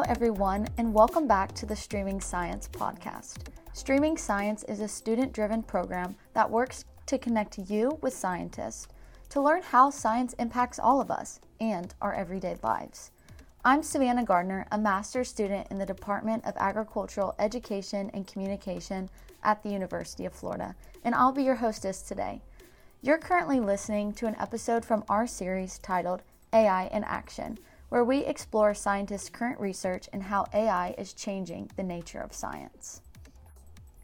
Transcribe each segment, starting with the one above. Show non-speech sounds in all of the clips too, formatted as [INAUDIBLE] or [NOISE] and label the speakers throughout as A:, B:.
A: Hello, everyone, and welcome back to the Streaming Science Podcast. Streaming Science is a student driven program that works to connect you with scientists to learn how science impacts all of us and our everyday lives. I'm Savannah Gardner, a master's student in the Department of Agricultural Education and Communication at the University of Florida, and I'll be your hostess today. You're currently listening to an episode from our series titled AI in Action, where we explore scientists' current research and how AI is changing the nature of science.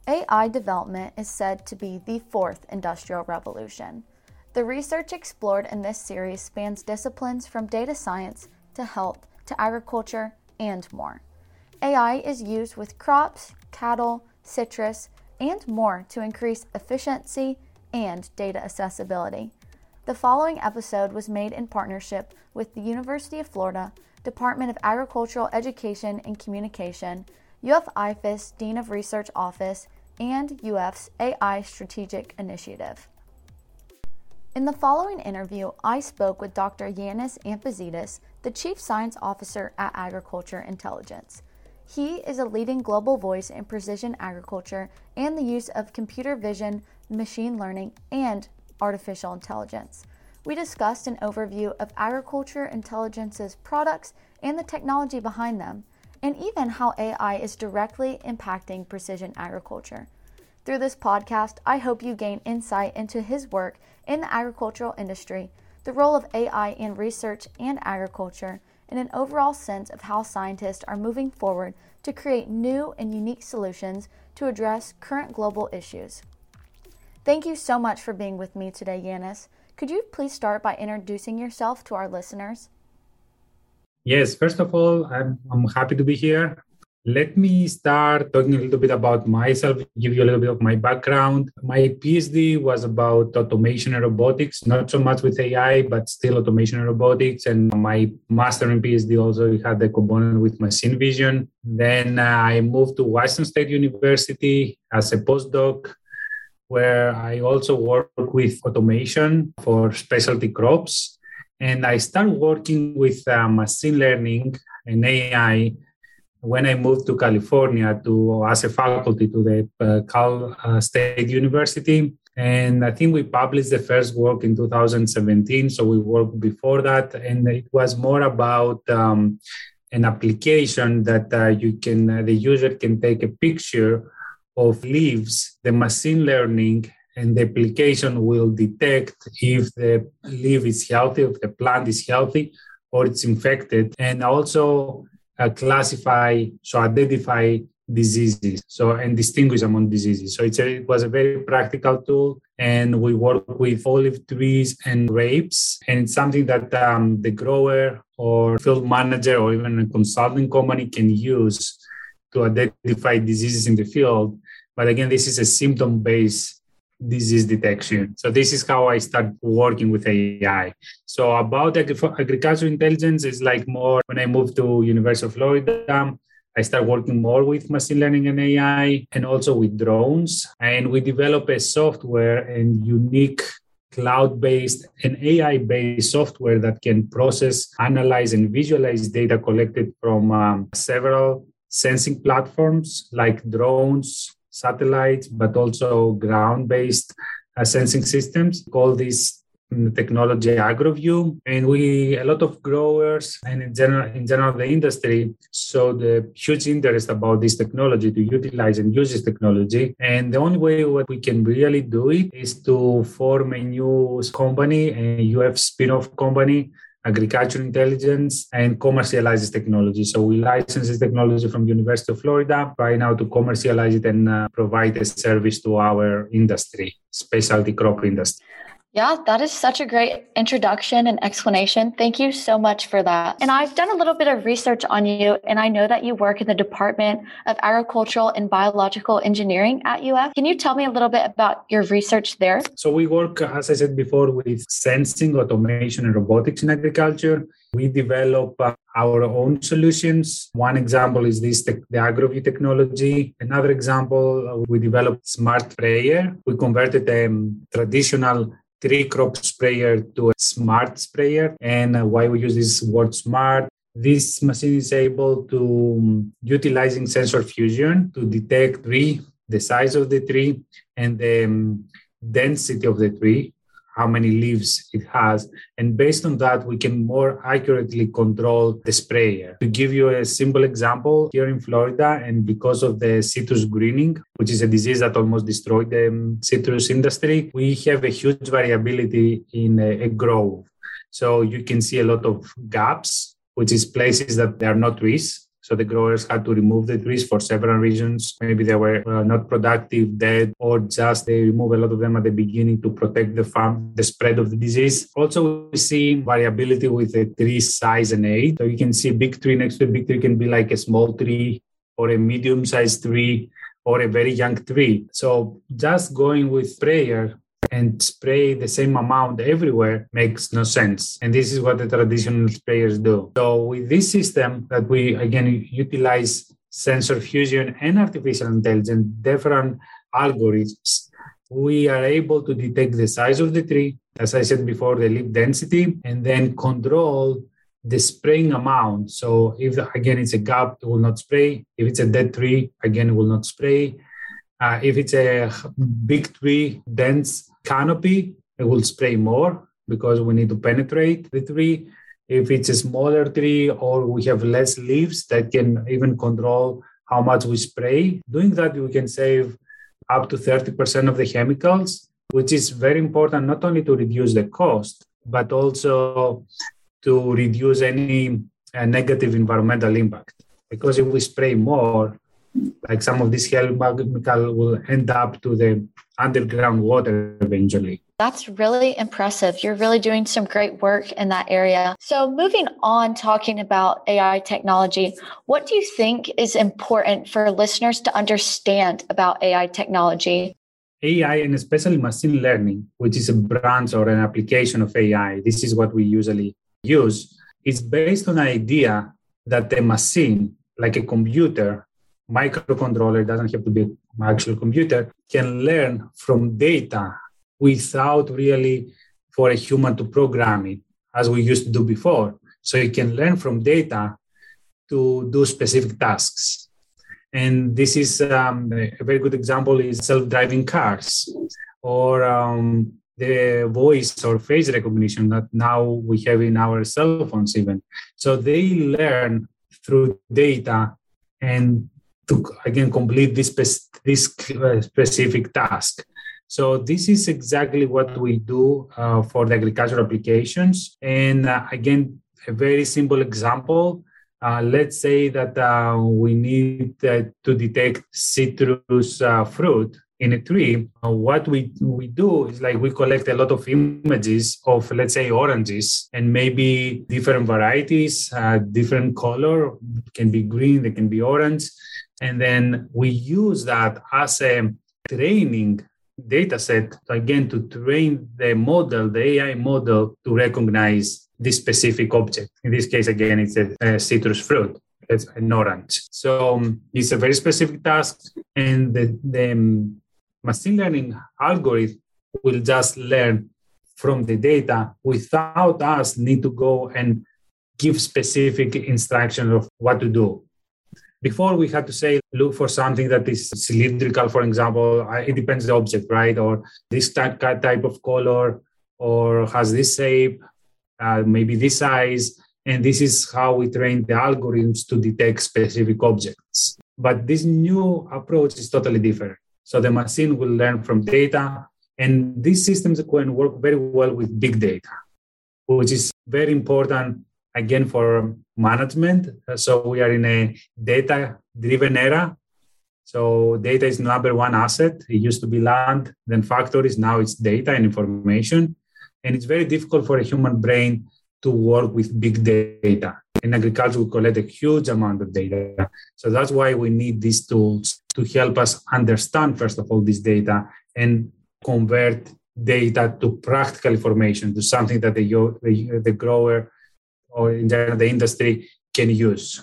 A: AI development is said to be the fourth industrial revolution. The research explored in this series spans disciplines from data science to health to agriculture, and more. AI is used with crops, cattle, citrus, and more to increase efficiency and data accessibility. The following episode was made in partnership with the University of Florida, Department of Agricultural Education and Communication, UF IFAS Dean of Research Office, and UF's AI Strategic Initiative. In the following interview, I spoke with Dr. Yiannis Ampatzidis, the Chief Science Officer at Agriculture Intelligence. He is a leading global voice in precision agriculture and the use of computer vision, machine learning, and artificial intelligence. We discussed an overview of agriculture intelligence's products and the technology behind them, and even how AI is directly impacting precision agriculture. Through this podcast, I hope you gain insight into his work in the agricultural industry the role of AI in research and agriculture, and an overall sense of how scientists are moving forward to create new and unique solutions to address current global issues. Thank you so much for being with me today, Yiannis. Could you please start by introducing yourself to our listeners?
B: Yes, first of all, I'm, I'm happy to be here. Let me start talking a little bit about myself, give you a little bit of my background. My PhD was about automation and robotics, not so much with AI, but still automation and robotics. And my master and PhD also had the component with machine vision. Then uh, I moved to Washington State University as a postdoc, where I also work with automation for specialty crops. And I started working with uh, machine learning and AI when I moved to California to as a faculty to the uh, Cal uh, State University. And I think we published the first work in 2017. So we worked before that, and it was more about um, an application that uh, you can uh, the user can take a picture of leaves. The machine learning and the application will detect if the leaf is healthy, if the plant is healthy, or it's infected, and also uh, classify, so identify diseases, so and distinguish among diseases. So a, it was a very practical tool, and we work with olive trees and grapes, and it's something that um, the grower or field manager or even a consulting company can use to identify diseases in the field. But again, this is a symptom-based disease detection. So this is how I start working with AI. So about agricultural intelligence is like more when I moved to University of Florida, I start working more with machine learning and AI and also with drones. And we develop a software and unique cloud-based and AI-based software that can process, analyze, and visualize data collected from um, several sensing platforms like drones, satellites, but also ground-based uh, sensing systems. Call this mm, technology agroview and we a lot of growers and in general in general the industry saw the huge interest about this technology to utilize and use this technology and the only way what we can really do it is to form a new company a uf spin-off company agriculture intelligence and commercializes technology. So we license this technology from University of Florida right now to commercialize it and uh, provide a service to our industry, specialty crop industry.
A: Yeah, that is such a great introduction and explanation. Thank you so much for that. And I've done a little bit of research on you, and I know that you work in the Department of Agricultural and Biological Engineering at UF. Can you tell me a little bit about your research there?
B: So, we work, as I said before, with sensing, automation, and robotics in agriculture. We develop uh, our own solutions. One example is this the AgroView technology. Another example, uh, we developed smart sprayer. We converted a um, traditional tree crop sprayer to a smart sprayer. And uh, why we use this word smart This machine is able to um, utilizing sensor fusion to detect tree, the size of the tree, and the um, density of the tree, how many leaves it has. And based on that, we can more accurately control the sprayer. To give you a simple example, here in Florida, and because of the citrus greening, which is a disease that almost destroyed the um, citrus industry, we have a huge variability in a, a grove. So you can see a lot of gaps which is places that there are not trees. So the growers had to remove the trees for several reasons. Maybe they were uh, not productive, dead, or just they remove a lot of them at the beginning to protect the farm, the spread of the disease. Also, we see variability with the tree size and age. So you can see big tree next to a big tree can be like a small tree or a medium-sized tree or a very young tree. So just going with sprayer and spray the same amount everywhere makes no sense. And this is what the traditional sprayers do. So with this system that we again utilize sensor fusion and artificial intelligence, different algorithms, we are able to detect the size of the tree, as I said before, the leaf density, and then control the spraying amount. So if again it's a gap, it will not spray. If it's a dead tree, again it will not spray. Uh, if it's a big tree, dense canopy, it will spray more because we need to penetrate the tree. If it's a smaller tree or we have less leaves that can even control how much we spray, doing that, we can save up to 30% of the chemicals, which is very important not only to reduce the cost, but also to reduce any uh, negative environmental impact. Because if we spray more, like some of this chemical will end up to the underground water eventually.
A: That's really impressive. You're really doing some great work in that area. So, moving on, talking about AI technology, what do you think is important for listeners to understand about AI technology?
B: AI and especially machine learning, which is a branch or an application of AI, this is what we usually use, is based on an idea that the machine, like a computer, microcontroller doesn't have to be actual computer can learn from data without really for a human to program it as we used to do before. So it can learn from data to do specific tasks. And this is um, a very good example is self-driving cars or um, the voice or face recognition that now we have in our cell phones even. So they learn through data and to again complete this, this uh, specific task. So this is exactly what we do uh, for the agricultural applications. And uh, again, a very simple example. Uh, let's say that uh, we need uh, to detect citrus fruit in a tree. what we, we do is like we collect a lot of images of, let's say, oranges and maybe different varieties, different color, it can be green, they can be orange and then we use that as a training data set, again, to train the model, the AI model, to recognize this specific object. In this case, again, it's a, a citrus fruit. It's an orange. So um, it's a very specific task, and the, the um, machine learning algorithm will just learn from the data without us need to go and give specific instructions of what to do before we had to say, look for something that is cylindrical, for example. It depends the object, right? Or this type, type of color, or has this shape, uh, maybe this size. And this is how we train the algorithms to detect specific objects. But this new approach is totally different. So the machine will learn from data, and these systems can work very well with big data, which is very important again for management. So we are in a data driven era. So data is number one asset. It used to be land, then factories. Now it's data and information. And it's very difficult for a human brain to work with big data. In agriculture, we collect a huge amount of data. So that's why we need these tools to help us understand, first of all, this data and convert data to practical information, to something that the, the, the grower or in general the industry can use.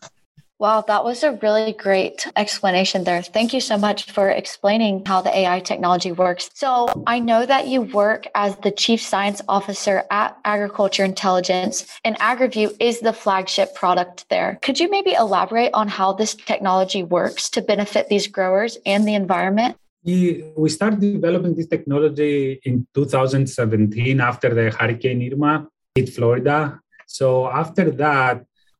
A: Wow, that was a really great explanation there. Thank you so much for explaining how the AI technology works. So, I know that you work as the Chief Science Officer at Agriculture Intelligence, and AgriView is the flagship product there. Could you maybe elaborate on how this technology works to benefit these growers and the environment?
B: We started developing this technology in 2017 after the Hurricane Irma hit Florida. So, after that,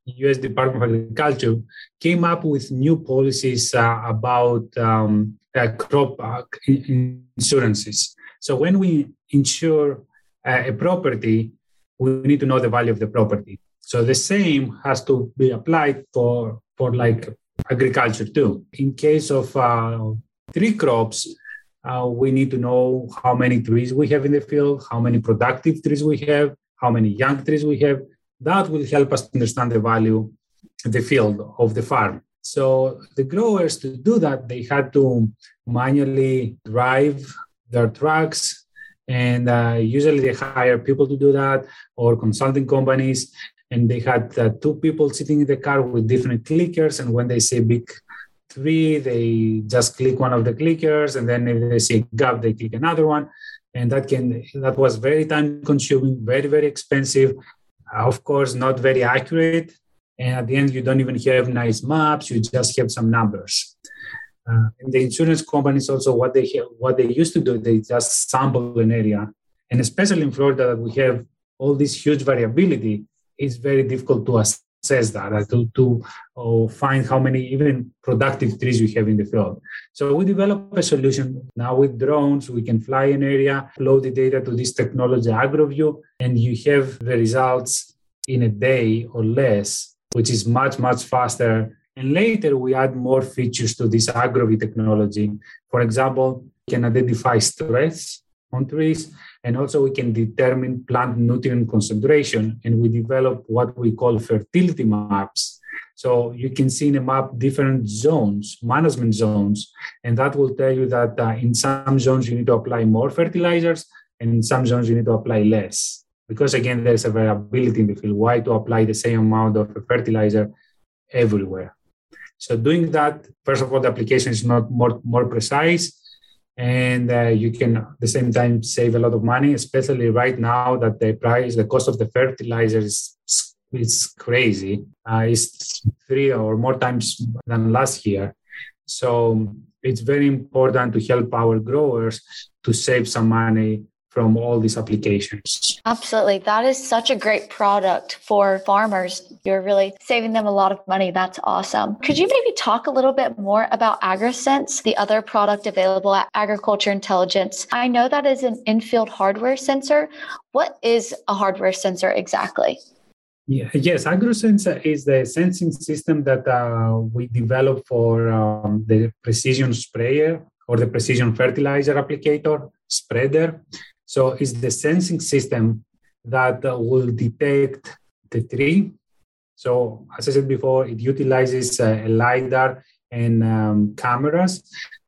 B: U.S. Department of Agriculture came up with new policies uh, about um, uh, crop uh, insurances. So when we insure uh, a property, we need to know the value of the property. So the same has to be applied for for like agriculture too. In case of uh, tree crops, uh, we need to know how many trees we have in the field, how many productive trees we have, how many young trees we have, that will help us understand the value, the field of the farm. So the growers to do that, they had to manually drive their trucks, and uh, usually they hire people to do that or consulting companies. And they had uh, two people sitting in the car with different clickers, and when they say big tree, they just click one of the clickers, and then if they say gap, they click another one and that can that was very time consuming very very expensive of course not very accurate. And at the end you don't even have nice maps. You just have some numbers. Uh, and the insurance companies also what they have, what they used to do they just sample an area. And especially in florida we have all this huge variability. It's very difficult to says that uh, to, to uh, find how many even productive trees we have in the field. So we develop a solution now with drones. We can fly an area, upload the data to this technology AgroView, and you have the results in a day or less, which is much, much faster. And later we add more features to this AgroView technology. For example, can identify stress on trees and also we can determine plant nutrient concentration and we develop what we call fertility maps. So you can see in a map different zones, management zones, and that will tell you that uh, in some zones you need to apply more fertilizers and in some zones you need to apply less. Because again, there's a variability in the field. Why to apply the same amount of fertilizer everywhere? So doing that, first of all, the application is not more, more precise and uh, you can at the same time save a lot of money especially right now that the price the cost of the fertilizer is it's crazy. Uh, it's three or more times than last year. So it's very important to help our growers to save some money from all these applications.
A: Absolutely. That is such a great product for farmers. You're really saving them a lot of money. That's awesome. Could you maybe talk a little bit more about AgriSense, the other product available at Agriculture Intelligence? I know that is an infield hardware sensor. What is a hardware sensor exactly?
B: Yeah, yes, AgroSense is the sensing system that uh, we developed for um, the precision sprayer or the precision fertilizer applicator spreader. So it's the sensing system that will detect the tree. So as I said before, it utilizes uh, a LiDAR and um, cameras.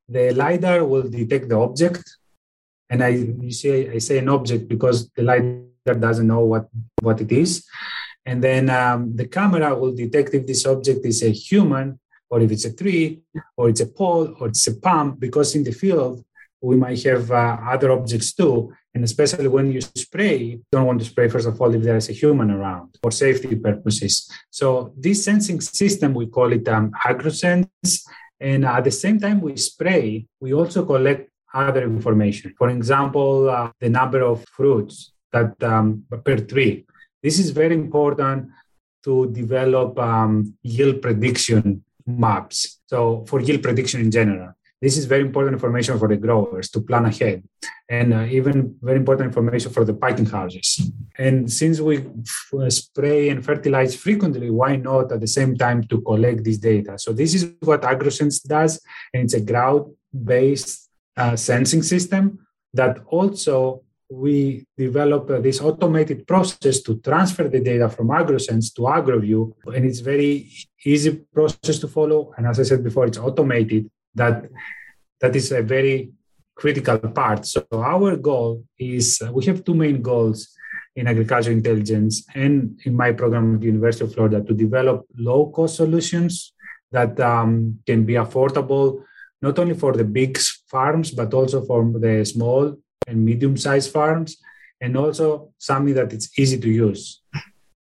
B: The LiDAR will detect the object. And I you say I say an object because the LiDAR doesn't know what, what it is. And then um, the camera will detect if this object is a human or if it's a tree or it's a pole or it's a pump because in the field we might have uh, other objects too. And especially when you spray, you don't want to spray, first of all, if there is a human around for safety purposes. So this sensing system, we call it um, AgroSense. And at the same time we spray, we also collect other information. For example, uh, the number of fruits that um, per tree. This is very important to develop um, yield prediction maps. So for yield prediction in general this is very important information for the growers to plan ahead and uh, even very important information for the packing houses. And since we f- spray and fertilize frequently why not at the same time to collect this data? So this is what agrosense does and it's a ground based uh, sensing system that also we develop uh, this automated process to transfer the data from agrosense to agroview. And it's very easy process to follow. And as i said before it's automated that that is a very critical part. So our goal is we have two main goals in agricultural intelligence and in my program at the University of Florida to develop low cost solutions that um, can be affordable not only for the big farms but also for the small and medium-sized farms, and also something that it's easy to use.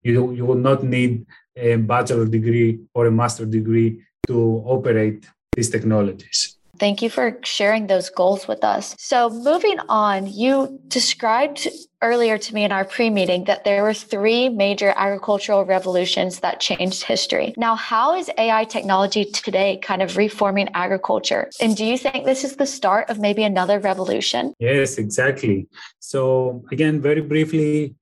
B: You you will not need a bachelor degree or a master degree to operate these technologies.
A: Thank you for sharing those goals with us. So, moving on, you described earlier to me in our pre meeting that there were three major agricultural revolutions that changed history. Now, how is AI technology today kind of reforming agriculture? And do you think this is the start of maybe another revolution?
B: Yes, exactly. So, again, very briefly,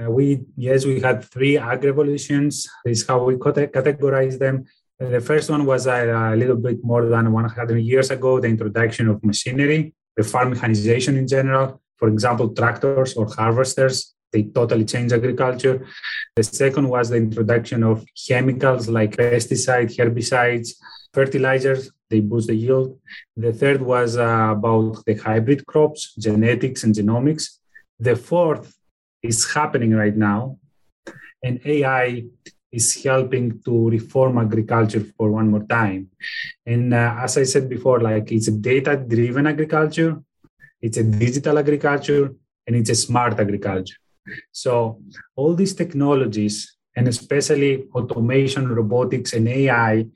B: uh, we yes we had three ag revolutions. This is how we categorize them. The first one was a, a, little bit more than 100 years ago, the introduction of machinery, the farm mechanization in general. For example, tractors or harvesters, they totally changed agriculture. The second was the introduction of chemicals like pesticides, herbicides, fertilizers, they boost the yield. The third was uh, about the hybrid crops, genetics and genomics. The fourth is happening right now, and AI is helping to reform agriculture for one more time. And uh, as I said before, like it's a data driven agriculture, it's a digital agriculture, and it's a smart agriculture. So all these technologies, and especially automation, robotics, and AI,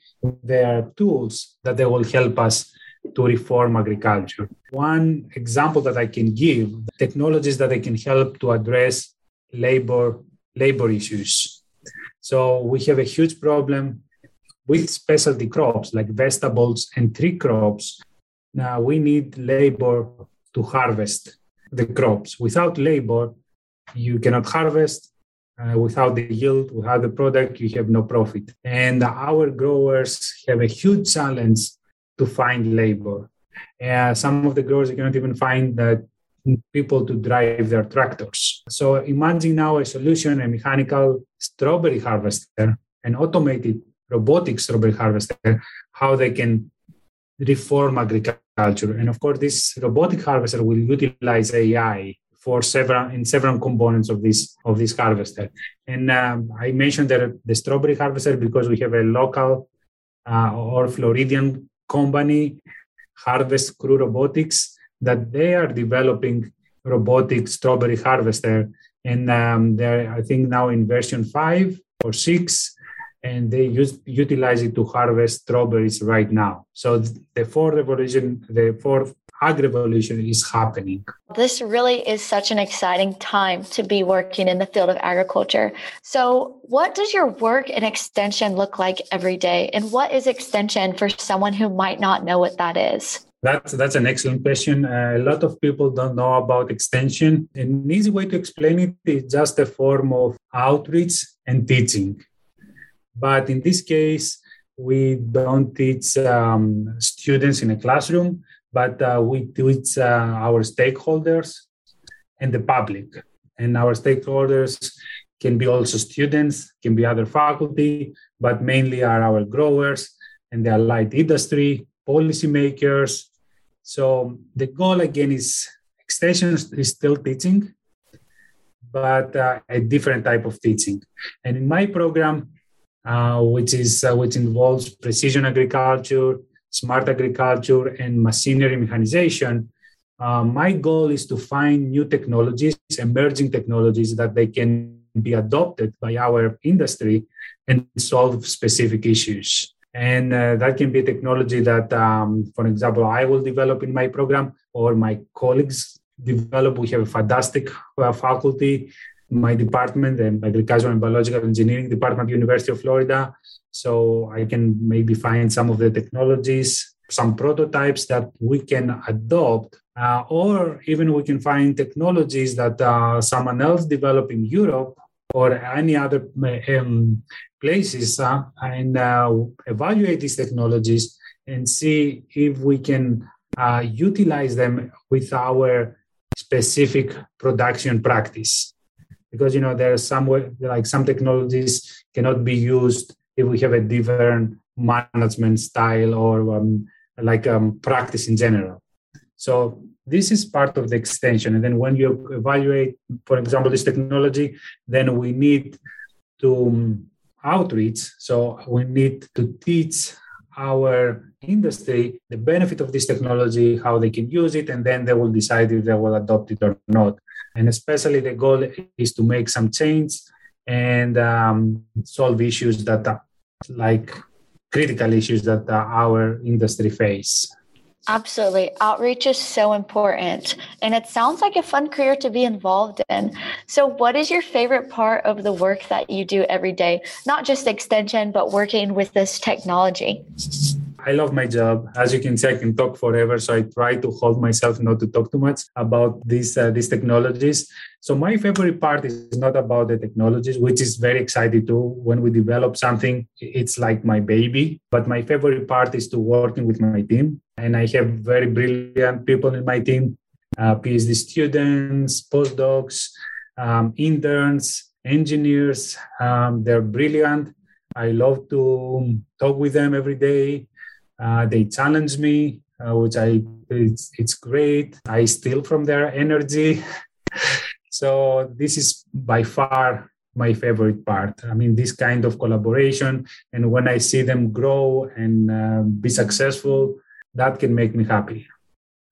B: they are tools that they will help us to reform agriculture. One example that I can give, technologies that they can help to address labor labor issues so we have a huge problem with specialty crops like vegetables and tree crops. Now we need labor to harvest the crops. Without labor, you cannot harvest. Uh, without the yield, without the product, you have no profit. And our growers have a huge challenge to find labor. Uh, some of the growers cannot even find that people to drive their tractors. So imagine now a solution, a mechanical strawberry harvester, an automated robotic strawberry harvester, how they can reform agriculture. And of course, this robotic harvester will utilize AI for several in several components of this of this harvester. And um, I mentioned that the strawberry harvester because we have a local uh, or Floridian company, Harvest CROO Robotics, that they are developing robotic strawberry harvester and um, they're i think now in version 5 or 6 and they use, utilize it to harvest strawberries right now. So the fourth revolution the fourth ag revolution is happening.
A: This really is such an exciting time to be working in the field of agriculture. So what does your work in extension look like every day? And what is extension for someone who might not know what that is
B: that's that's an excellent question. Uh, a lot of people don't know about extension. An easy way to explain it is just a form of outreach and teaching. But in this case, we don't teach um, students in a classroom, but uh, we teach uh, our stakeholders and the public. And our stakeholders can be also students, can be other faculty, but mainly are our growers and the allied industry, policymakers, so the goal again is extension is still teaching, but uh, a different type of teaching. And in my program, uh, which is uh, which involves precision agriculture, smart agriculture, and machinery mechanization, uh, my goal is to find new technologies, emerging technologies that they can be adopted by our industry and solve specific issues. And uh, that can be technology that, um, for example, I will develop in my program or my colleagues develop. We have a fantastic uh, faculty, my department, the Agricultural and Biological Engineering Department, University of Florida. So I can maybe find some of the technologies, some prototypes that we can adopt uh, or even we can find technologies that uh, someone else developed in Europe or any other um, places uh, and uh, evaluate these technologies and see if we can uh, utilize them with our specific production practice. Because you know there are some way, like some technologies cannot be used if we have a different management style or um, like um, practice in general so this is part of the extension and then when you evaluate for example this technology then we need to um, outreach. So we need to teach our industry the benefit of this technology, how they can use it, and then they will decide if they will adopt it or not. And especially the goal is to make some change and um, solve issues that are like critical issues that uh, our industry face.
A: Absolutely. Outreach is so important. And it sounds like a fun career to be involved in. So, what is your favorite part of the work that you do every day? Not just extension, but working with this technology?
B: I love my job. As you can see, I can talk forever. So I try to hold myself not to talk too much about these uh, these technologies. So my favorite part is not about the technologies, which is very exciting too. When we develop something, it's like my baby. But my favorite part is to working with my team, and I have very brilliant people in my team, uh, PhD students, postdocs, um, interns, engineers. Um, they're brilliant. I love to talk with them every day. Uh, they challenge me, uh, which I it's, it's great. I steal from their energy. [LAUGHS] so this is by far my favorite part. I mean, this kind of collaboration, and when I see them grow and uh, be successful, that can make me happy.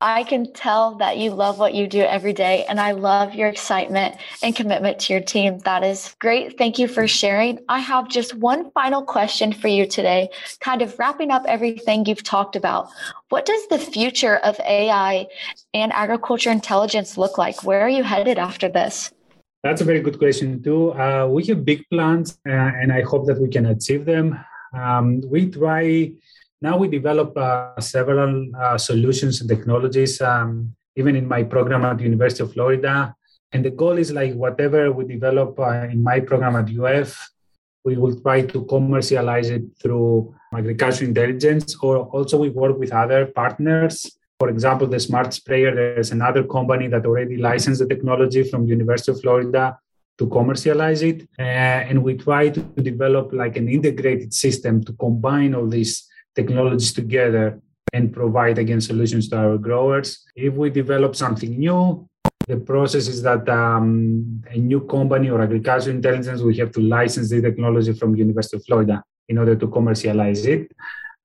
A: I can tell that you love what you do every day, and I love your excitement and commitment to your team. That is great. Thank you for sharing. I have just one final question for you today, kind of wrapping up everything you've talked about. What does the future of AI and agriculture intelligence look like? Where are you headed after this?
B: That's a very good question, too. Uh, we have big plans, uh, and I hope that we can achieve them. Um, we try now we develop uh, several uh, solutions and technologies, um, even in my program at the University of Florida. And the goal is like whatever we develop uh, in my program at UF, we will try to commercialize it through agricultural intelligence, or also we work with other partners. For example, the smart sprayer, there's another company that already licensed the technology from the University of Florida to commercialize it. Uh, and we try to develop like an integrated system to combine all these technologies together and provide again solutions to our growers. If we develop something new, the process is that um, a new company or agricultural intelligence we have to license the technology from University of Florida in order to commercialize it.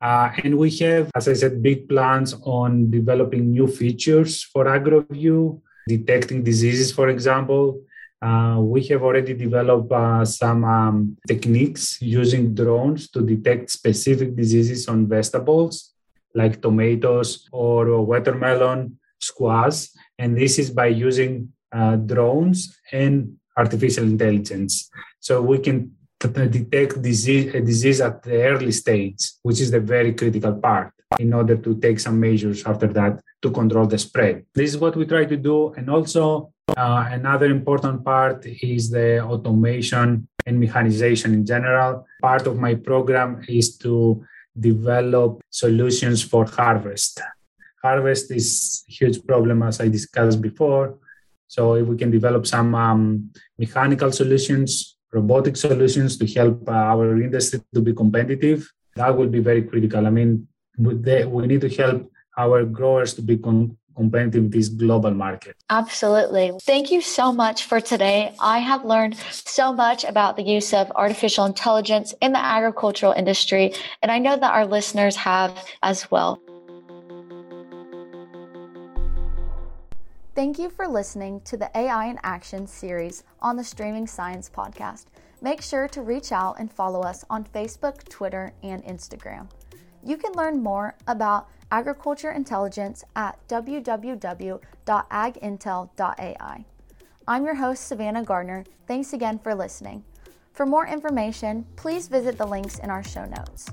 B: Uh, and we have, as I said, big plans on developing new features for AgroView, detecting diseases, for example. Uh, we have already developed uh, some um, techniques using drones to detect specific diseases on vegetables like tomatoes or watermelon, squash. And this is by using uh, drones and artificial intelligence. So we can detect disease, a disease at the early stage, which is the very critical part in order to take some measures after that to control the spread. This is what we try to do. And also uh, another important part is the automation and mechanization in general. Part of my program is to develop solutions for harvest. Harvest is a huge problem, as I discussed before. So, if we can develop some um, mechanical solutions, robotic solutions to help uh, our industry to be competitive, that will be very critical. I mean, we need to help our growers to be con- competitive this global market.
A: Absolutely. Thank you so much for today. I have learned so much about the use of artificial intelligence in the agricultural industry, and I know that our listeners have as well. Thank you for listening to the AI in Action series on the Streaming Science podcast. Make sure to reach out and follow us on Facebook, Twitter, and Instagram. You can learn more about agriculture intelligence at www.agintel.ai. I'm your host, Savannah Gardner. Thanks again for listening. For more information, please visit the links in our show notes.